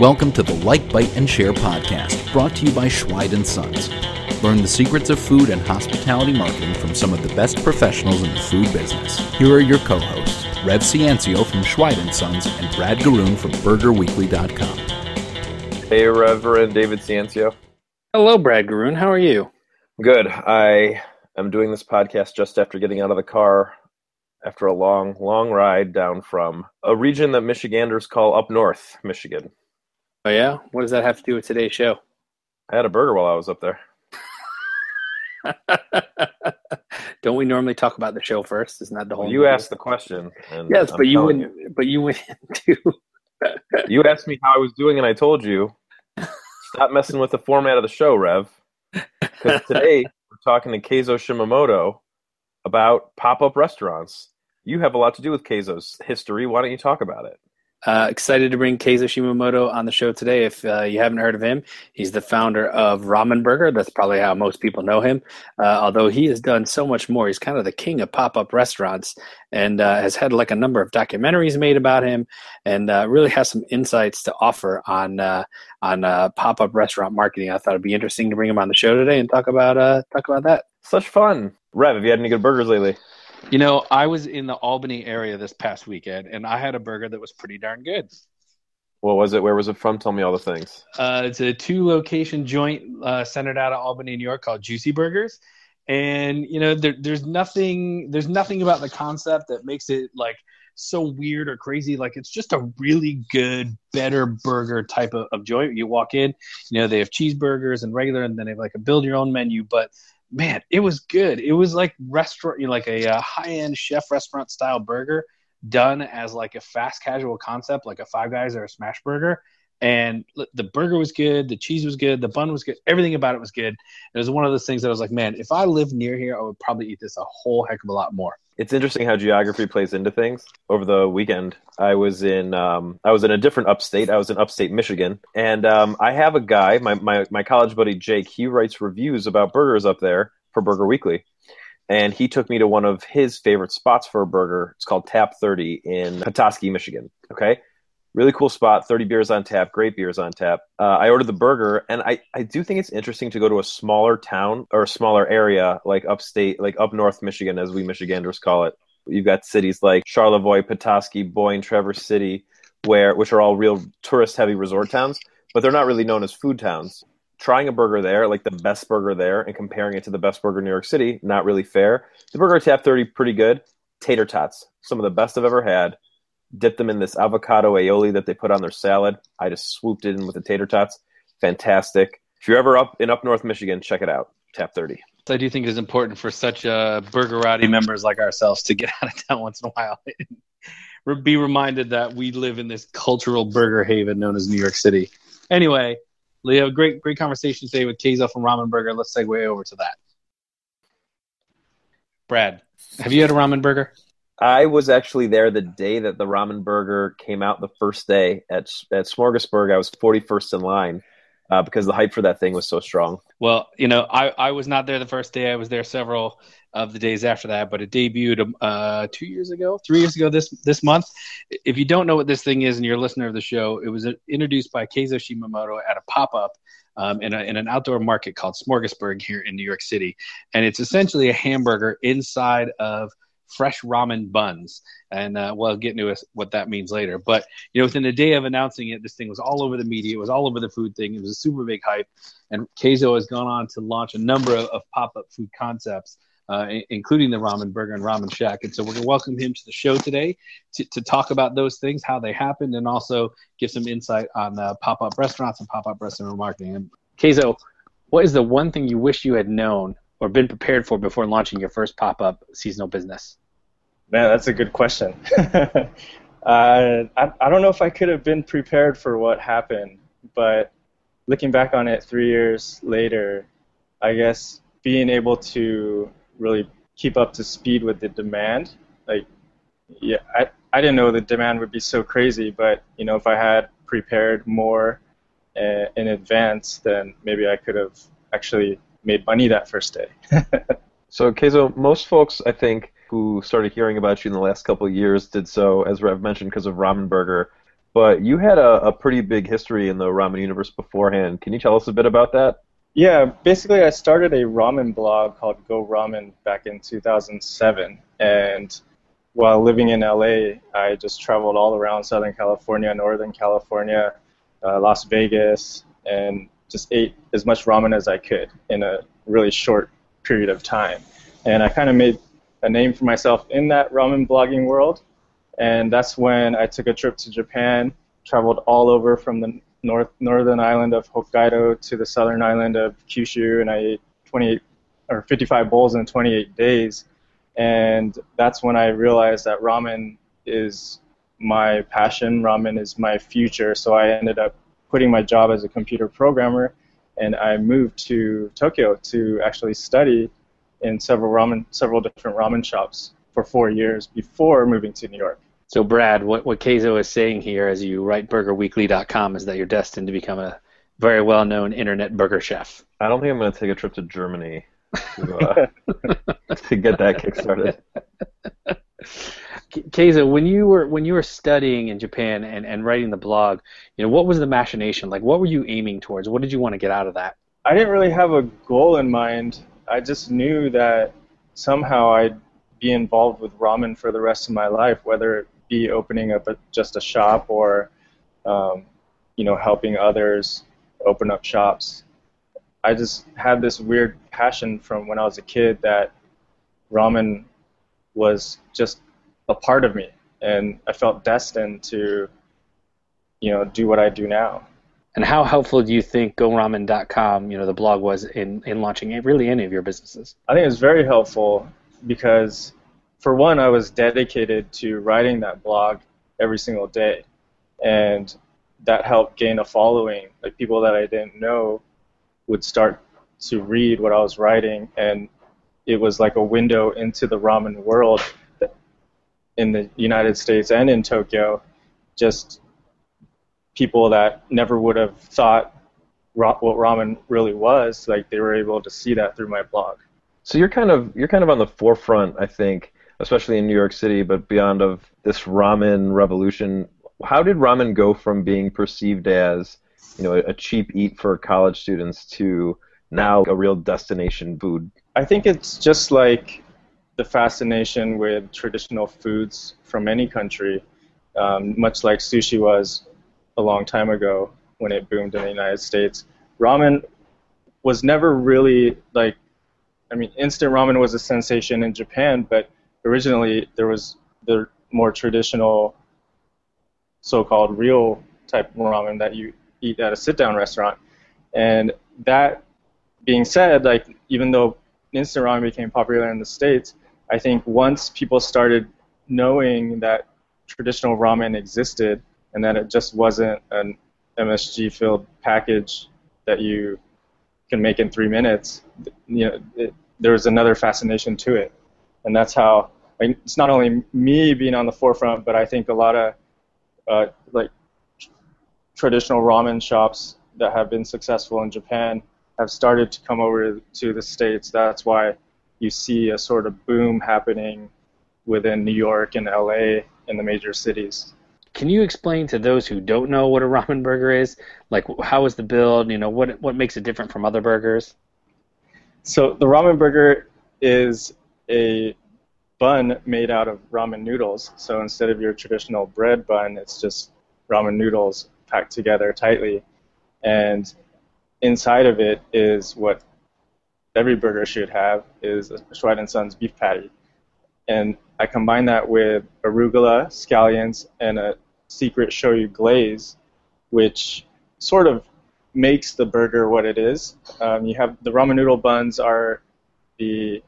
Welcome to the Like, Bite, and Share podcast, brought to you by Schweid & Sons. Learn the secrets of food and hospitality marketing from some of the best professionals in the food business. Here are your co-hosts, Rev Ciancio from Schweid & Sons and Brad Garoon from BurgerWeekly.com. Hey, Reverend David Ciancio. Hello, Brad Garoon. How are you? Good. I am doing this podcast just after getting out of the car after a long, long ride down from a region that Michiganders call up north, Michigan. Oh yeah, what does that have to do with today's show? I had a burger while I was up there. Don't we normally talk about the show first? Isn't that the whole? Well, you asked the question. yes, I'm but you wouldn't. You. But you went into. you asked me how I was doing, and I told you, stop messing with the format of the show, Rev. Because today we're talking to Keizo Shimamoto about pop-up restaurants. You have a lot to do with Keizo's history. Why don't you talk about it? Uh, excited to bring Keizo Shimamoto on the show today. If uh, you haven't heard of him, he's the founder of Ramen Burger. That's probably how most people know him. Uh, although he has done so much more, he's kind of the king of pop-up restaurants, and uh, has had like a number of documentaries made about him, and uh, really has some insights to offer on uh, on pop-up restaurant marketing. I thought it'd be interesting to bring him on the show today and talk about talk about that. Such fun, Rev. Have you had any good burgers lately? You know, I was in the Albany area this past weekend, and I had a burger that was pretty darn good. What was it? Where was it from? Tell me all the things. Uh, it's a two location joint uh, centered out of Albany, New York, called Juicy Burgers. And you know, there, there's nothing, there's nothing about the concept that makes it like so weird or crazy. Like it's just a really good, better burger type of, of joint. You walk in, you know, they have cheeseburgers and regular, and then they have like a build your own menu. But man, it was good. It was like restaurant, you know, like a, a uh, high end chef restaurant style burger done as like a fast casual concept, like a Five Guys or a Smash Burger. And the burger was good, the cheese was good, the bun was good, everything about it was good. It was one of those things that I was like, man, if I lived near here, I would probably eat this a whole heck of a lot more it's interesting how geography plays into things. Over the weekend, I was in um, I was in a different upstate. I was in upstate Michigan, and um, I have a guy, my, my my college buddy Jake. He writes reviews about burgers up there for Burger Weekly, and he took me to one of his favorite spots for a burger. It's called Tap Thirty in Petoskey, Michigan. Okay, really cool spot 30 beers on tap great beers on tap. Uh, i ordered the burger and I, I do think it's interesting to go to a smaller town or a smaller area like upstate like up north michigan as we michiganders call it. You've got cities like charlevoix petoskey boyne traverse city where which are all real tourist heavy resort towns but they're not really known as food towns. Trying a burger there like the best burger there and comparing it to the best burger in new york city not really fair. The burger tap 30 pretty good. Tater tots some of the best i've ever had dipped them in this avocado aioli that they put on their salad. I just swooped it in with the tater tots. Fantastic. If you're ever up in up north Michigan, check it out. Tap 30. I do think it is important for such uh, burgerati members like ourselves to get out of town once in a while. Be reminded that we live in this cultural burger haven known as New York City. Anyway, Leo, great great conversation today with Keizo from Ramen Burger. Let's segue over to that. Brad, have you had a ramen burger? I was actually there the day that the ramen burger came out the first day at at Smorgasburg. I was 41st in line uh, because the hype for that thing was so strong. Well, you know, I, I was not there the first day. I was there several of the days after that, but it debuted uh, two years ago, three years ago this this month. If you don't know what this thing is and you're a listener of the show, it was introduced by Keizo Shimamoto at a pop up um, in, a, in an outdoor market called Smorgasburg here in New York City, and it's essentially a hamburger inside of fresh ramen buns. And uh, we'll get into what that means later. But, you know, within a day of announcing it, this thing was all over the media. It was all over the food thing. It was a super big hype. And Keizo has gone on to launch a number of, of pop up food concepts. Uh, including the Ramen Burger and Ramen Shack. And so we're going to welcome him to the show today to, to, talk about those things, how they happened, and also give some insight on uh, pop up restaurants and pop up restaurant marketing. And Keizo, what is the one thing you wish you had known or been prepared for before launching your first pop up seasonal business? Man, that's a good question. uh, I, I don't know if I could have been prepared for what happened, but looking back on it three years later, I guess being able to really keep up to speed with the demand, like, yeah, I, I didn't know the demand would be so crazy, but, you know, if I had prepared more uh, in advance, then maybe I could have actually made money that first day. so, Keizo, most folks, I think, who started hearing about you in the last couple of years did so, as Rev mentioned, because of Ramen Burger. But you had a, a pretty big history in the ramen universe beforehand. Can you tell us a bit about that? Yeah, basically, I started a ramen blog called Go Ramen back in 2007. And while living in LA, I just traveled all around Southern California, Northern California, uh, Las Vegas, and just ate as much ramen as I could in a really short period of time. And I kind of made a name for myself in that ramen blogging world. And that's when I took a trip to Japan, traveled all over from the north northern island of Hokkaido to the southern island of Kyushu, and I ate 28 or 55 bowls in 28 days. And that's when I realized that ramen is my passion. Ramen is my future. So I ended up quitting my job as a computer programmer, and I moved to Tokyo to actually study in several ramen, several different ramen shops for four years before moving to New York. So, Brad, what, what Keizo is saying here as you write burgerweekly.com is that you're destined to become a very well known internet burger chef. I don't think I'm going to take a trip to Germany to, uh, to get that kickstarted. Keizo, when you were when you were studying in Japan and, and writing the blog, you know, what was the machination? Like what were you aiming towards? What did you want to get out of that? I didn't really have a goal in mind. I just knew that somehow I'd be involved with ramen for the rest of my life, whether it be opening up a, just a shop or, um, you know, helping others open up shops. I just had this weird passion from when I was a kid that ramen was just a part of me, and I felt destined to, you know, do what I do now. And how helpful do you think GoRamen.com, you know, the blog was in, in launching really any of your businesses? I think it was very helpful because, for one, I was dedicated to writing that blog every single day, and that helped gain a following. Like people that I didn't know would start to read what I was writing, and it was like a window into the ramen world in the United States and in Tokyo. Just people that never would have thought ra- what ramen really was, like they were able to see that through my blog. So you're kind of you're kind of on the forefront, I think, especially in New York City, but beyond of this ramen revolution. How did ramen go from being perceived as you know a cheap eat for college students to now a real destination food? I think it's just like the fascination with traditional foods from any country, um, much like sushi was a long time ago when it boomed in the United States. Ramen was never really like, I mean, instant ramen was a sensation in Japan, but originally there was the more traditional, so-called real type ramen that you eat at a sit-down restaurant, and that being said, like even though instant ramen became popular in the states, I think once people started knowing that traditional ramen existed and that it just wasn't an MSG filled package that you can make in three minutes, you know, it, there was another fascination to it, and that's how. Like, it's not only me being on the forefront, but I think a lot of uh, like traditional ramen shops that have been successful in Japan have started to come over to the states. That's why you see a sort of boom happening within New York and LA in the major cities. Can you explain to those who don't know what a ramen burger is? Like, how is the build? You know, what what makes it different from other burgers? So the ramen burger is a bun made out of ramen noodles. So instead of your traditional bread bun, it's just ramen noodles packed together tightly, and inside of it is what every burger should have is a Schweid Sons beef patty. And I combine that with arugula, scallions, and a secret shoyu glaze, which sort of makes the burger what it is. Um, you have the ramen noodle buns are the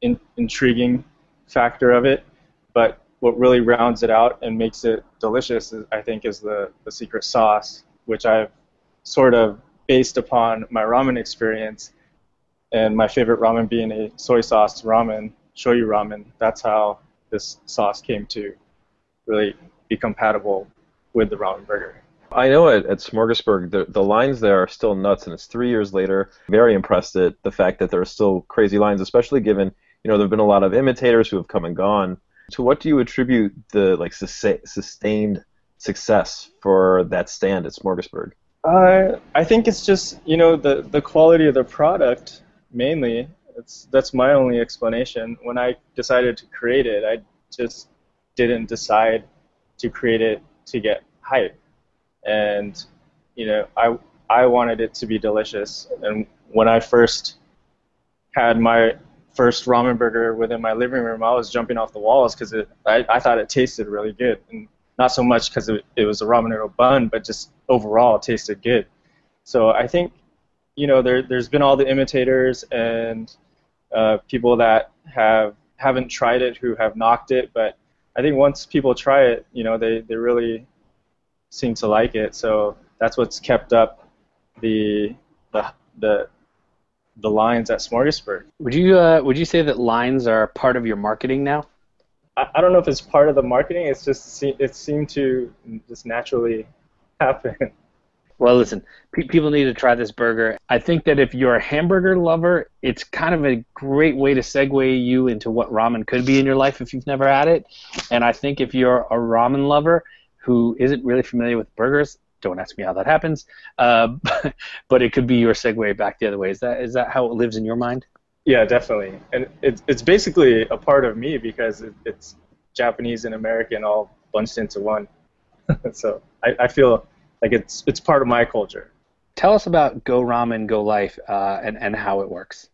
in, intriguing factor of it, but what really rounds it out and makes it delicious, is, I think, is the, the secret sauce, which I've sort of based upon my ramen experience and my favorite ramen being a soy sauce ramen, shoyu ramen. That's how this sauce came to really be compatible with the ramen burger. I know at, at Smorgasburg, the, the lines there are still nuts, and it's three years later. Very impressed at the fact that there are still crazy lines, especially given you know, there've been a lot of imitators who have come and gone. To what do you attribute the like sustained success for that stand at Smorgasburg? Uh, I think it's just you know the the quality of the product mainly. It's that's my only explanation. When I decided to create it, I just didn't decide to create it to get hype, and you know I I wanted it to be delicious. And when I first had my first ramen burger within my living room, I was jumping off the walls because I, I thought it tasted really good, and not so much because it, it was a ramen noodle bun, but just overall it tasted good. So I think, you know, there there's been all the imitators and uh, people that have haven't tried it who have knocked it, but I think once people try it, you know, they they really seem to like it. So that's what's kept up the the the the lines at Smorgasburg. Would you uh, would you say that lines are part of your marketing now? I, I don't know if it's part of the marketing. It's just it seemed to just naturally happen. Well, listen, pe- people need to try this burger. I think that if you're a hamburger lover, it's kind of a great way to segue you into what ramen could be in your life if you've never had it. And I think if you're a ramen lover who isn't really familiar with burgers, don't ask me how that happens. Uh, but it could be your segue back the other way. Is that is that how it lives in your mind? Yeah, definitely. And it's it's basically a part of me because it, it's Japanese and American all bunched into one. so I, I feel like it's it's part of my culture. Tell us about Go Ramen Go Life uh, and and how it works.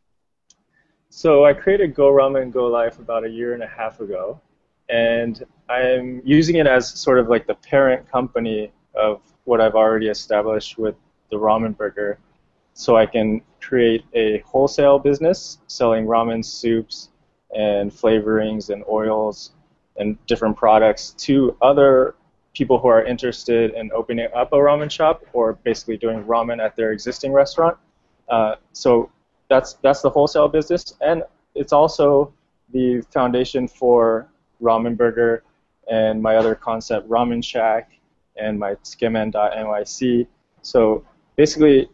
So I created Go Ramen Go Life about a year and a half ago, and I'm using it as sort of like the parent company of what I've already established with the ramen burger. So I can create a wholesale business selling ramen soups and flavorings and oils and different products to other people who are interested in opening up a ramen shop or basically doing ramen at their existing restaurant. Uh, so that's that's the wholesale business, and it's also the foundation for Ramen Burger and my other concept, Ramen Shack, and my skimen.nyc. So basically,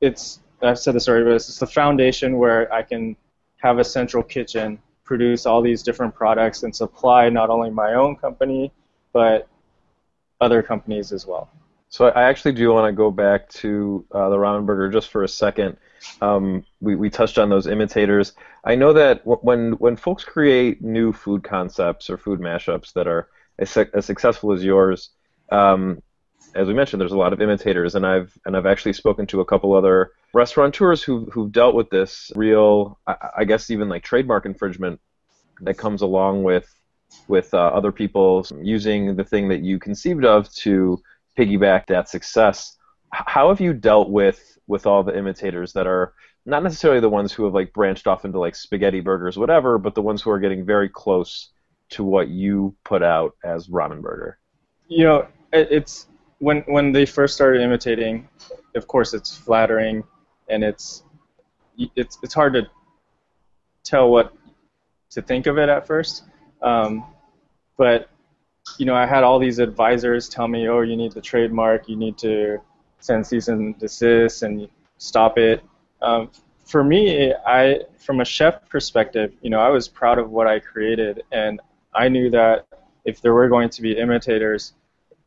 it's I've said this already, but it's the foundation where I can have a central kitchen, produce all these different products, and supply not only my own company, but other companies as well. So I actually do want to go back to uh, the ramen burger just for a second. Um, we, we touched on those imitators. I know that w- when when folks create new food concepts or food mashups that are as, as successful as yours, um, as we mentioned, there's a lot of imitators, and I've and I've actually spoken to a couple other restaurateurs who who've dealt with this real, I, I guess even like trademark infringement that comes along with with uh, other people using the thing that you conceived of to piggyback that success. How have you dealt with with all the imitators that are not necessarily the ones who have like branched off into like spaghetti burgers, whatever, but the ones who are getting very close to what you put out as ramen burger? You know, it's when when they first started imitating. Of course, it's flattering, and it's it's it's hard to tell what to think of it at first. Um, but you know, I had all these advisors tell me, "Oh, you need the trademark. You need to send cease and desist and stop it." Um, for me, I, from a chef perspective, you know, I was proud of what I created, and I knew that if there were going to be imitators,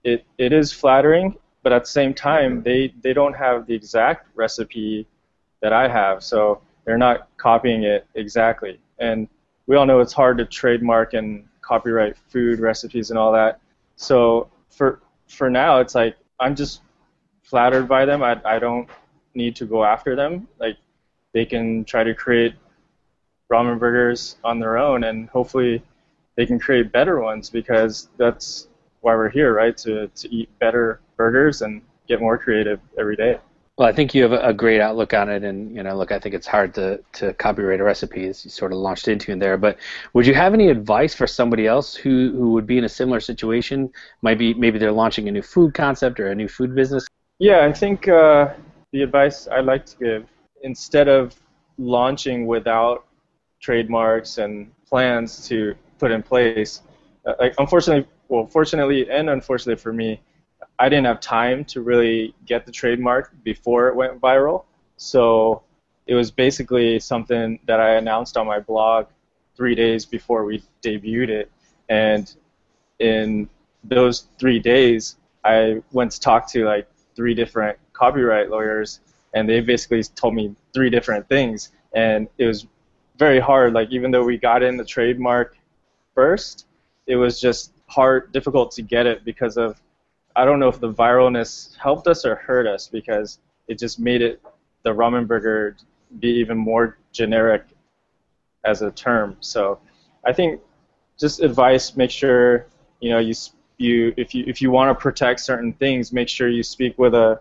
it, it is flattering, but at the same time, they, they don't have the exact recipe that I have, so they're not copying it exactly. And we all know it's hard to trademark and copyright food recipes and all that. So for for now, it's like I'm just flattered by them. I I don't need to go after them. Like they can try to create ramen burgers on their own, and hopefully they can create better ones because that's why we're here, right? To to eat better burgers and get more creative every day. Well, I think you have a great outlook on it, and you know, look, I think it's hard to to copyright a recipe as you sort of launched into in there. But would you have any advice for somebody else who who would be in a similar situation? Might be maybe they're launching a new food concept or a new food business. Yeah, I think uh, the advice I like to give instead of launching without trademarks and plans to put in place, uh, like unfortunately, well, fortunately and unfortunately for me, I didn't have time to really get the trademark before it went viral. So it was basically something that I announced on my blog three days before we debuted it, and in those three days, I went to talk to like three different copyright lawyers, and they basically told me three different things, and it was very hard. Like even though we got in the trademark first, it was just hard, difficult to get it because of I don't know if the viralness helped us or hurt us because it just made it the ramen burger be even more generic as a term. So I think just advice: make sure you know you you if you if you want to protect certain things, make sure you speak with a uh,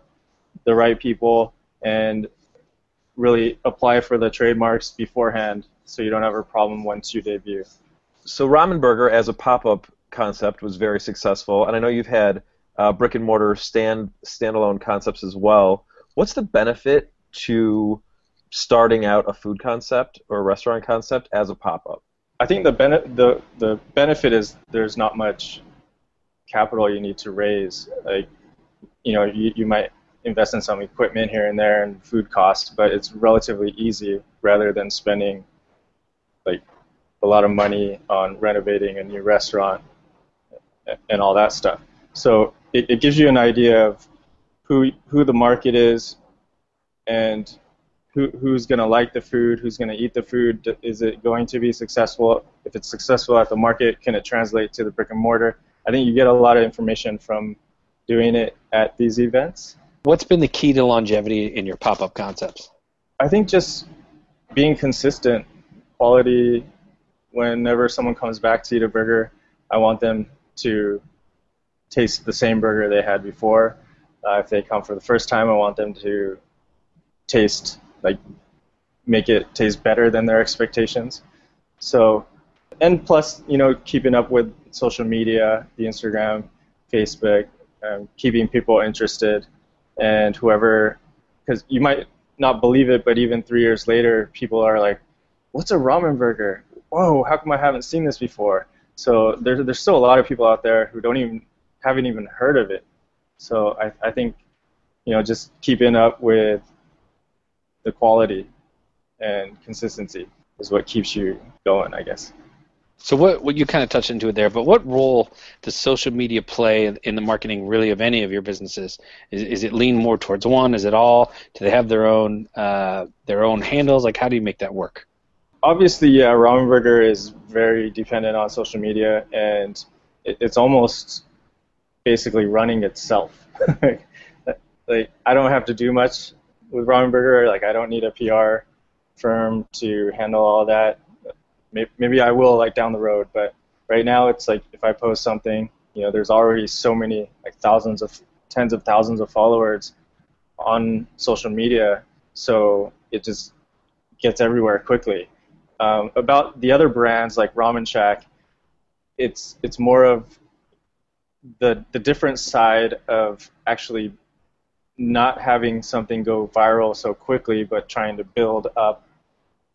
the right people and really apply for the trademarks beforehand so you don't have a problem once you debut. So Ramen Burger as a pop-up concept was very successful, and I know you've had uh, brick and mortar stand standalone concepts as well. What's the benefit to starting out a food concept or a restaurant concept as a pop-up? I think the bene- the the benefit is there's not much capital you need to raise. Like, you know, you, you might invest in some equipment here and there and food costs, but it's relatively easy rather than spending like a lot of money on renovating a new restaurant and all that stuff. So it, it gives you an idea of who who the market is and who, who's going to like the food, who's going to eat the food. Is it going to be successful? If it's successful at the market, can it translate to the brick and mortar? I think you get a lot of information from doing it at these events. What's been the key to longevity in your pop-up concepts? I think just being consistent, quality. Whenever someone comes back to eat a burger, I want them to taste the same burger they had before. Uh, if they come for the first time, I want them to taste like make it taste better than their expectations. So, and plus, you know, keeping up with social media, the Instagram, Facebook, um, keeping people interested, and whoever, because you might not believe it, but even three years later, people are like, "What's a ramen burger? Whoa, how come I haven't seen this before?" So there's there's still a lot of people out there who don't even haven't even heard of it. So I I think, you know, just keeping up with the quality and consistency is what keeps you going, I guess. So what, what you kind of touched into it there, but what role does social media play in the marketing really of any of your businesses? Is, is it lean more towards one? Is it all? Do they have their own uh, their own handles? Like how do you make that work? Obviously, yeah, Ramen Burger is very dependent on social media, and it, it's almost basically running itself. like I don't have to do much with Ramen Burger. Like I don't need a PR firm to handle all that maybe, maybe I will like down the road, but right now it's like if I post something, you know, there's already so many like thousands of tens of thousands of followers on social media, so it just gets everywhere quickly. Um, about the other brands like Ramen Shack, it's it's more of the the different side of actually not having something go viral so quickly, but trying to build up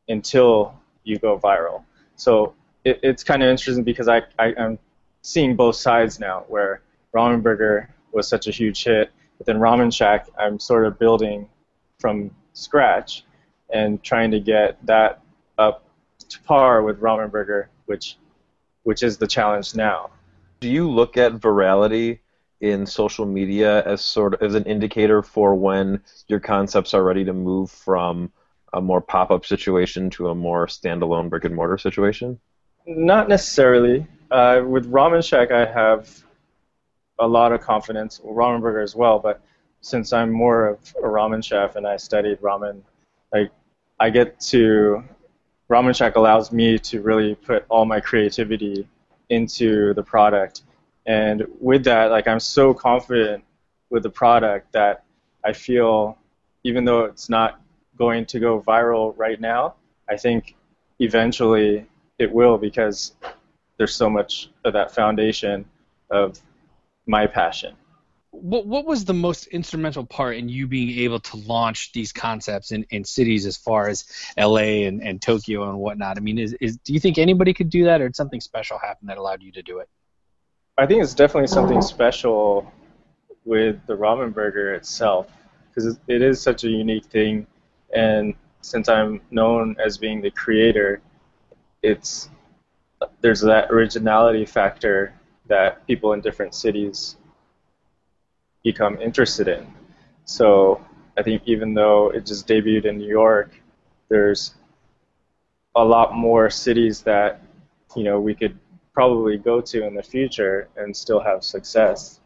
until you go viral. So it, it's kind of interesting because I, I am seeing both sides now, where Ramen Burger was such a huge hit, but then Ramen Shack, I'm sort of building from scratch and trying to get that up to par with Ramen Burger, which which is the challenge now. Do you look at virality in social media as sort of as an indicator for when your concepts are ready to move from a more pop-up situation to a more standalone brick and mortar situation? Not necessarily. Uh, with Ramen Shack, I have a lot of confidence. Well, ramen Burger as well, but since I'm more of a ramen chef and I studied ramen, like I get to Ramen Shack allows me to really put all my creativity into the product, and with that, like I'm so confident with the product that I feel, even though it's not going to go viral right now. I think eventually it will because there's so much of that foundation of my passion. What, what was the most instrumental part in you being able to launch these concepts in, in cities as far as LA and, and Tokyo and whatnot? I mean, is, is do you think anybody could do that, or did something special happen that allowed you to do it? I think it's definitely something special with the ramen burger itself because it is such a unique thing and since I'm known as being the creator, it's there's that originality factor that people in different cities become interested in. So I think even though it just debuted in New York, there's a lot more cities that you know we could probably go to in the future and still have success.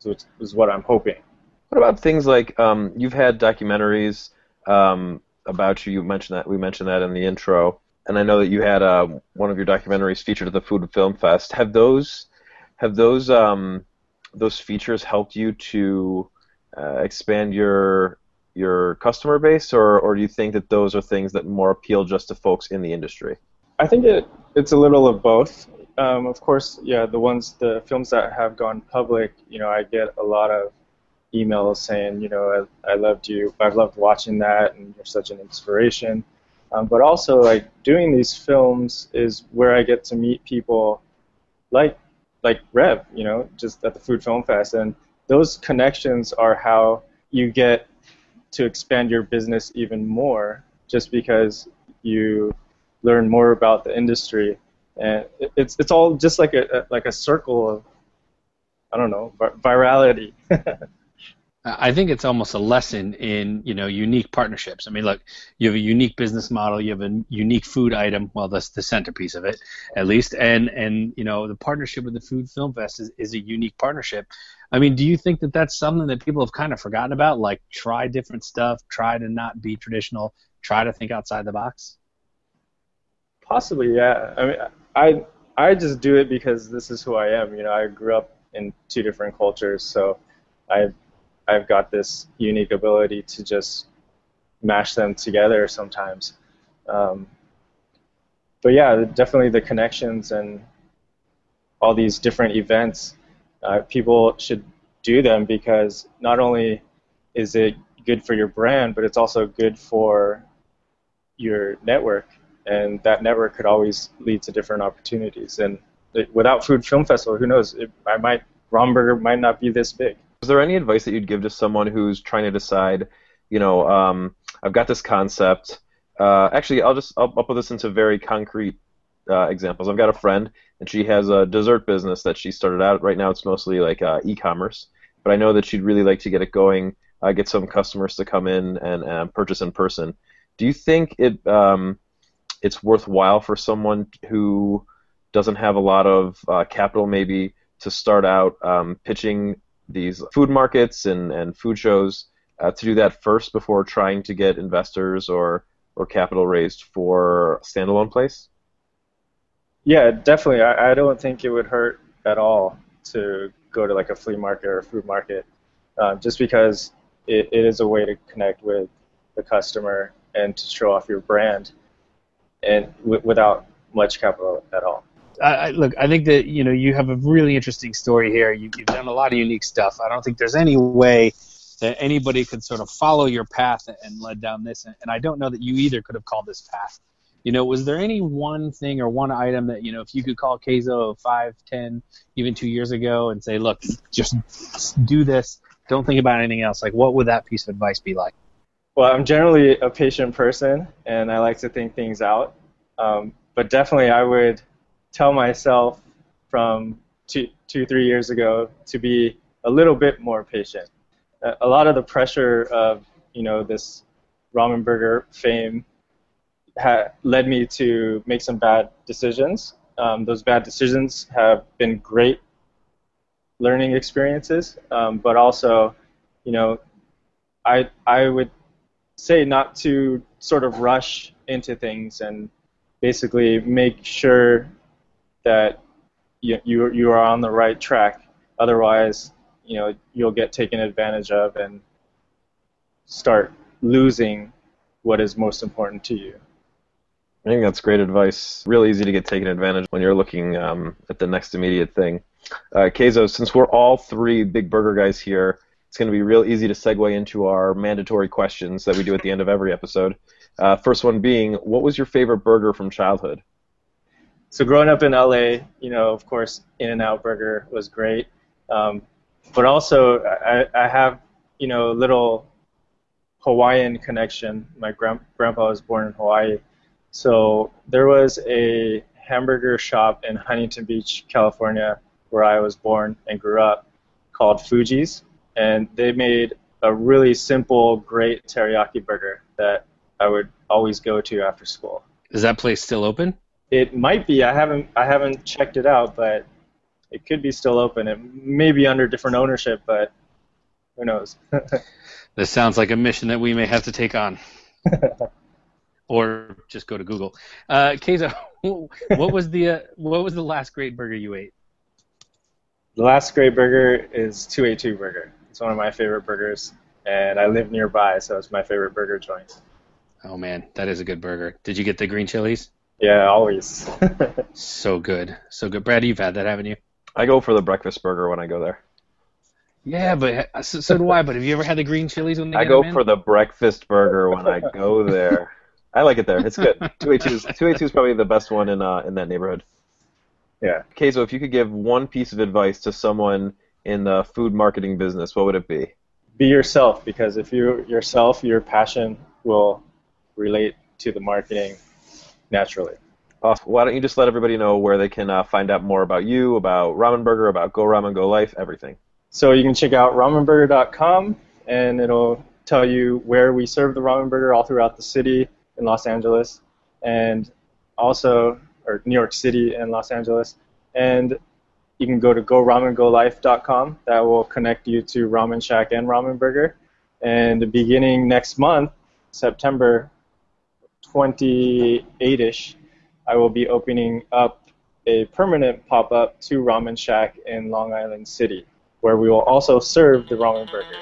So is what I'm hoping. What about things like um, you've had documentaries um, about you? You mentioned that we mentioned that in the intro, and I know that you had uh, one of your documentaries featured at the Food and Film Fest. Have those have those um, those features helped you to uh, expand your your customer base, or or do you think that those are things that more appeal just to folks in the industry? I think it it's a little of both. Um, of course, yeah, the ones the films that have gone public, you know, I get a lot of emails saying, you know, I, I loved you, I've loved watching that, and you're such an inspiration. Um, but also, like doing these films is where I get to meet people like like Rev, you know, just at the Food Film Fest, and those connections are how you get to expand your business even more, just because you learn more about the industry, and it's it's all just like a like a circle of I don't know virality. I think it's almost a lesson in you know unique partnerships. I mean, look, you have a unique business model, you have a unique food item. Well, that's the centerpiece of it, at least. And and you know the partnership with the Food Film Fest is, is a unique partnership. I mean, do you think that that's something that people have kind of forgotten about? Like, try different stuff, try to not be traditional, try to think outside the box. Possibly, yeah. I mean, I I just do it because this is who I am. You know, I grew up in two different cultures, so I I've got this unique ability to just mash them together sometimes. Um, but yeah, definitely the connections and all these different events, uh, people should do them because not only is it good for your brand, but it's also good for your network, and that network could always lead to different opportunities. And without Food Film Festival, who knows? It, I might Ramen Burger might not be this big. Is there any advice that you'd give to someone who's trying to decide, you know, um, I've got this concept. Uh, actually, I'll just I'll, I'll, put this into very concrete uh, examples. I've got a friend, and she has a dessert business that she started out. Right now, it's mostly like uh, e-commerce, but I know that she'd really like to get it going, uh, get some customers to come in and purchase in person. Do you think it um, it's worthwhile for someone who doesn't have a lot of uh, capital, maybe, to start out um, pitching these food markets and, and food shows uh, to do that first before trying to get investors or, or capital raised for a standalone place? Yeah, definitely. I, I don't think it would hurt at all to go to like a flea market or a food market uh, just because it, it is a way to connect with the customer and to show off your brand and w- without much capital at all. I, look, I think that you know you have a really interesting story here. You, have done a lot of unique stuff. I don't think there's any way that anybody could sort of follow your path and led down this. And, and I don't know that you either could have called this path. You know, was there any one thing or one item that you know, if you could call Keizo five, ten, even two years ago, and say, look, just do this. Don't think about anything else. Like, what would that piece of advice be like? Well, I'm generally a patient person, and I like to think things out. Um, but definitely, I would tell myself from two, two, three years ago to be a little bit more patient. A lot of the pressure of you know this ramen burger fame ha- led me to make some bad decisions. Um, those bad decisions have been great learning experiences, um, but also, you know, I I would say not to sort of rush into things and basically make sure that you, you you are on the right track. Otherwise, you know you'll get taken advantage of and start losing what is most important to you. I think that's great advice. Real easy to get taken advantage of when you're looking um, at the next immediate thing. Uh, since we're all three big burger guys here, it's going to be real easy to segue into our mandatory questions that we do at the end of every episode. Uh, first one being, what was your favorite burger from childhood? So growing up in LA, you know, of course, In-N-Out Burger was great, um, but also I, I have, you know, a little Hawaiian connection. My grand, grandpa was born in Hawaii, So there was a hamburger shop in Huntington Beach, California, where I was born and grew up, called Fuji's, and they made a really simple, great teriyaki burger that I would always go to after school. Is that place still open? It might be. I haven't I haven't checked it out, but it could be still open. It may be under different ownership, but who knows? this sounds like a mission that we may have to take on. or just go to Google. Uh, Keizo, what was the uh, what was the last great burger you ate? The last great burger is 282 Burger. It's one of my favorite burgers, and I live nearby, so it's my favorite burger joint. Oh man, that is a good burger. Did you get the green chilies? Yeah, always. so good, so good. Brad, you've had that, haven't you? I go for the breakfast burger when I go there. Yeah, but uh, so, so do I. But have you ever had the green chilies when they I go for the breakfast burger when I go there. I like it there. It's good. Two eight two is two eight two is probably the best one in uh, in that neighborhood. Yeah. Okay, so if you could give one piece of advice to someone in the food marketing business, what would it be? Be yourself, because if you're yourself, your passion will relate to the marketing naturally. Awesome. Why don't you just let everybody know where they can uh, find out more about you, about Ramen Burger, about Go Ramen Go Life, everything? So you can check out ramenburger.com, and it'll tell you where we serve the ramen burger all throughout the city in Los Angeles, and also or New York City and Los Angeles. And you can go to goramengolife.com. That will connect you to Ramen Shack and Ramen Burger. And beginning next month, September 28ish, I will be opening up a permanent pop-up to Ramen Shack in Long Island City, where we will also serve the ramen burger.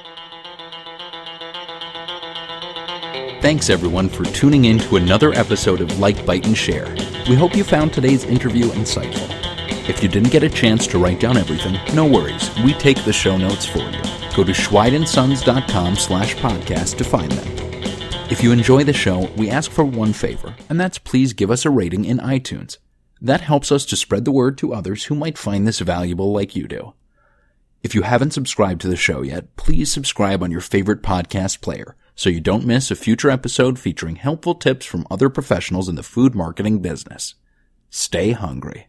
Thanks everyone for tuning in to another episode of Like, Bite, and Share. We hope you found today's interview insightful. If you didn't get a chance to write down everything, no worries. We take the show notes for you. Go to schweidandsons.com slash podcast to find them. If you enjoy the show, we ask for one favor, and that's please give us a rating in iTunes. That helps us to spread the word to others who might find this valuable like you do. If you haven't subscribed to the show yet, please subscribe on your favorite podcast player so you don't miss a future episode featuring helpful tips from other professionals in the food marketing business. Stay hungry.